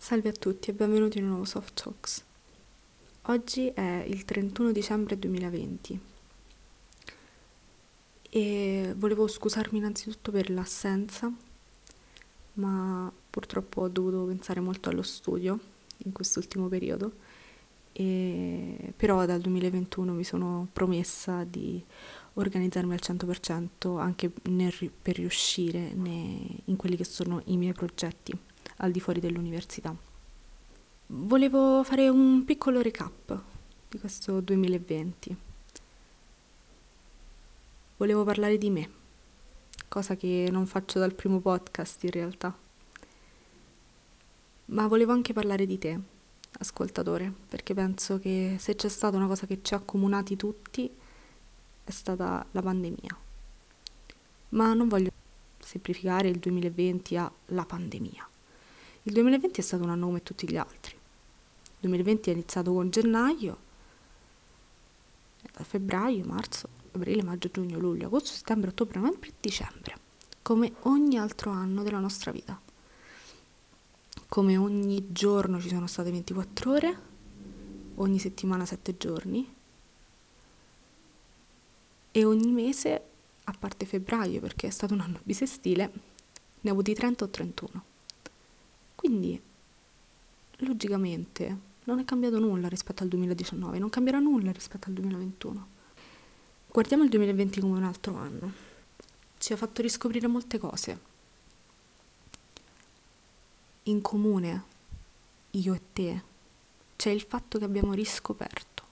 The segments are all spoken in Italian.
Salve a tutti e benvenuti in un nuovo Soft Talks. Oggi è il 31 dicembre 2020 e volevo scusarmi innanzitutto per l'assenza, ma purtroppo ho dovuto pensare molto allo studio in quest'ultimo periodo, e però dal 2021 mi sono promessa di organizzarmi al 100% anche nel, per riuscire nei, in quelli che sono i miei progetti al di fuori dell'università. Volevo fare un piccolo recap di questo 2020. Volevo parlare di me, cosa che non faccio dal primo podcast in realtà. Ma volevo anche parlare di te, ascoltatore, perché penso che se c'è stata una cosa che ci ha accomunati tutti è stata la pandemia. Ma non voglio semplificare il 2020 a la pandemia. Il 2020 è stato un anno come tutti gli altri. Il 2020 è iniziato con gennaio, da febbraio, marzo, aprile, maggio, giugno, luglio, agosto, settembre, ottobre, novembre dicembre, come ogni altro anno della nostra vita. Come ogni giorno ci sono state 24 ore, ogni settimana 7 giorni e ogni mese, a parte febbraio perché è stato un anno bisestile, ne ho avuti 30 o 31. Quindi, logicamente, non è cambiato nulla rispetto al 2019, non cambierà nulla rispetto al 2021. Guardiamo il 2020 come un altro anno. Ci ha fatto riscoprire molte cose. In comune, io e te, c'è il fatto che abbiamo riscoperto.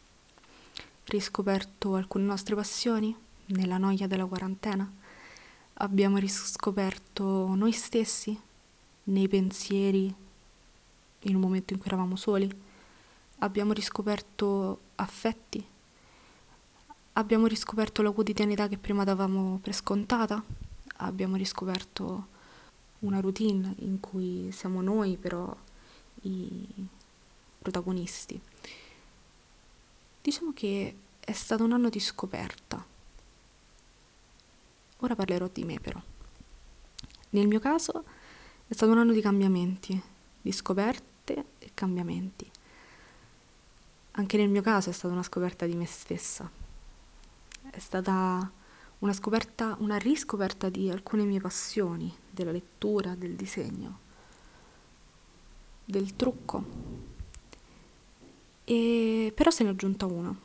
Riscoperto alcune nostre passioni nella noia della quarantena. Abbiamo riscoperto noi stessi nei pensieri in un momento in cui eravamo soli. Abbiamo riscoperto affetti. Abbiamo riscoperto la quotidianità che prima davamo per scontata. Abbiamo riscoperto una routine in cui siamo noi però i protagonisti. Diciamo che è stato un anno di scoperta. Ora parlerò di me però. Nel mio caso è stato un anno di cambiamenti, di scoperte e cambiamenti. Anche nel mio caso è stata una scoperta di me stessa. È stata una scoperta, una riscoperta di alcune mie passioni, della lettura, del disegno, del trucco. E però se ne è aggiunta una.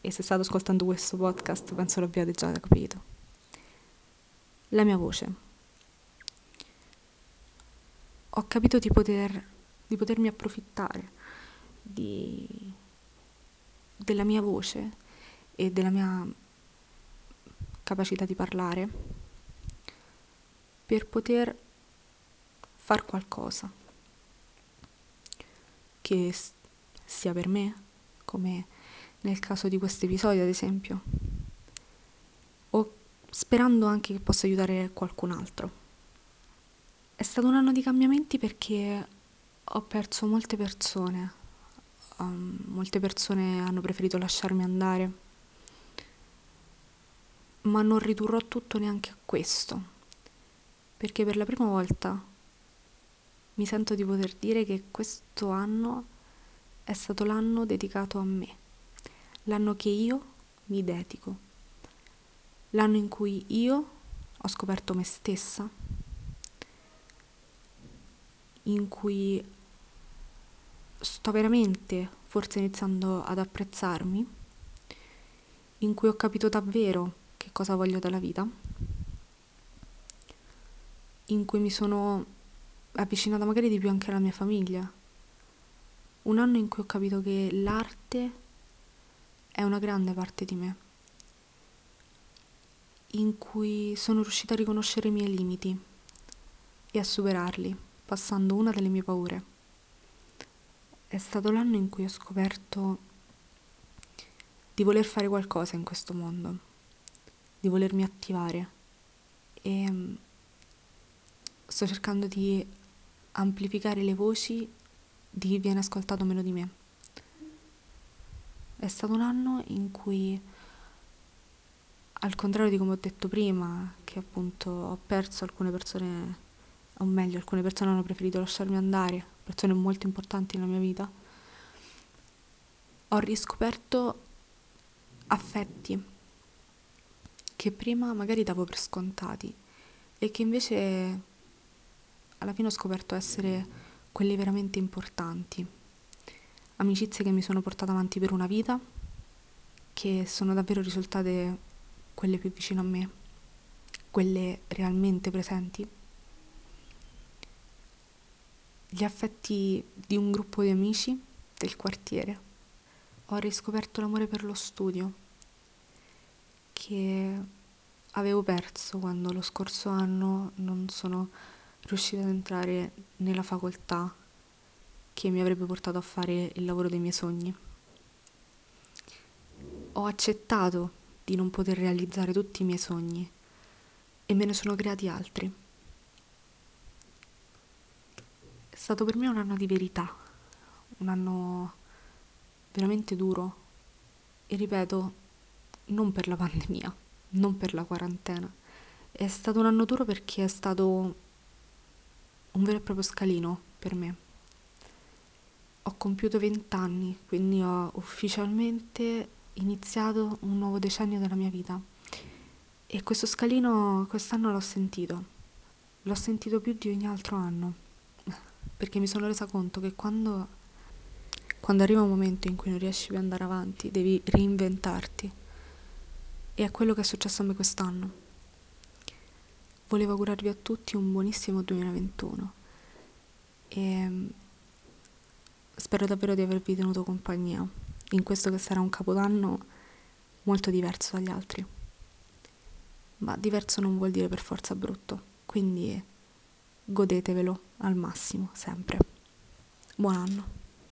E se state ascoltando questo podcast penso l'abbiate già capito. La mia voce ho capito di, poter, di potermi approfittare di, della mia voce e della mia capacità di parlare per poter far qualcosa che sia per me, come nel caso di questo episodio ad esempio, o sperando anche che possa aiutare qualcun altro. È stato un anno di cambiamenti perché ho perso molte persone, um, molte persone hanno preferito lasciarmi andare, ma non ridurrò tutto neanche a questo, perché per la prima volta mi sento di poter dire che questo anno è stato l'anno dedicato a me, l'anno che io mi dedico, l'anno in cui io ho scoperto me stessa in cui sto veramente forse iniziando ad apprezzarmi, in cui ho capito davvero che cosa voglio dalla vita, in cui mi sono avvicinata magari di più anche alla mia famiglia. Un anno in cui ho capito che l'arte è una grande parte di me, in cui sono riuscita a riconoscere i miei limiti e a superarli passando una delle mie paure. È stato l'anno in cui ho scoperto di voler fare qualcosa in questo mondo, di volermi attivare e mm, sto cercando di amplificare le voci di chi viene ascoltato meno di me. È stato un anno in cui, al contrario di come ho detto prima, che appunto ho perso alcune persone o meglio alcune persone hanno preferito lasciarmi andare persone molto importanti nella mia vita, ho riscoperto affetti che prima magari davo per scontati e che invece alla fine ho scoperto essere quelli veramente importanti. Amicizie che mi sono portata avanti per una vita, che sono davvero risultate quelle più vicine a me, quelle realmente presenti. Gli affetti di un gruppo di amici del quartiere. Ho riscoperto l'amore per lo studio, che avevo perso quando lo scorso anno non sono riuscita ad entrare nella facoltà che mi avrebbe portato a fare il lavoro dei miei sogni. Ho accettato di non poter realizzare tutti i miei sogni e me ne sono creati altri. È stato per me un anno di verità, un anno veramente duro e ripeto, non per la pandemia, non per la quarantena. È stato un anno duro perché è stato un vero e proprio scalino per me. Ho compiuto vent'anni, quindi ho ufficialmente iniziato un nuovo decennio della mia vita. E questo scalino quest'anno l'ho sentito. L'ho sentito più di ogni altro anno. Perché mi sono resa conto che quando, quando arriva un momento in cui non riesci più ad andare avanti, devi reinventarti. E è quello che è successo a me quest'anno. Volevo augurarvi a tutti un buonissimo 2021 e mm, spero davvero di avervi tenuto compagnia in questo che sarà un capodanno molto diverso dagli altri. Ma diverso non vuol dire per forza brutto, quindi godetevelo al massimo sempre. Buon anno.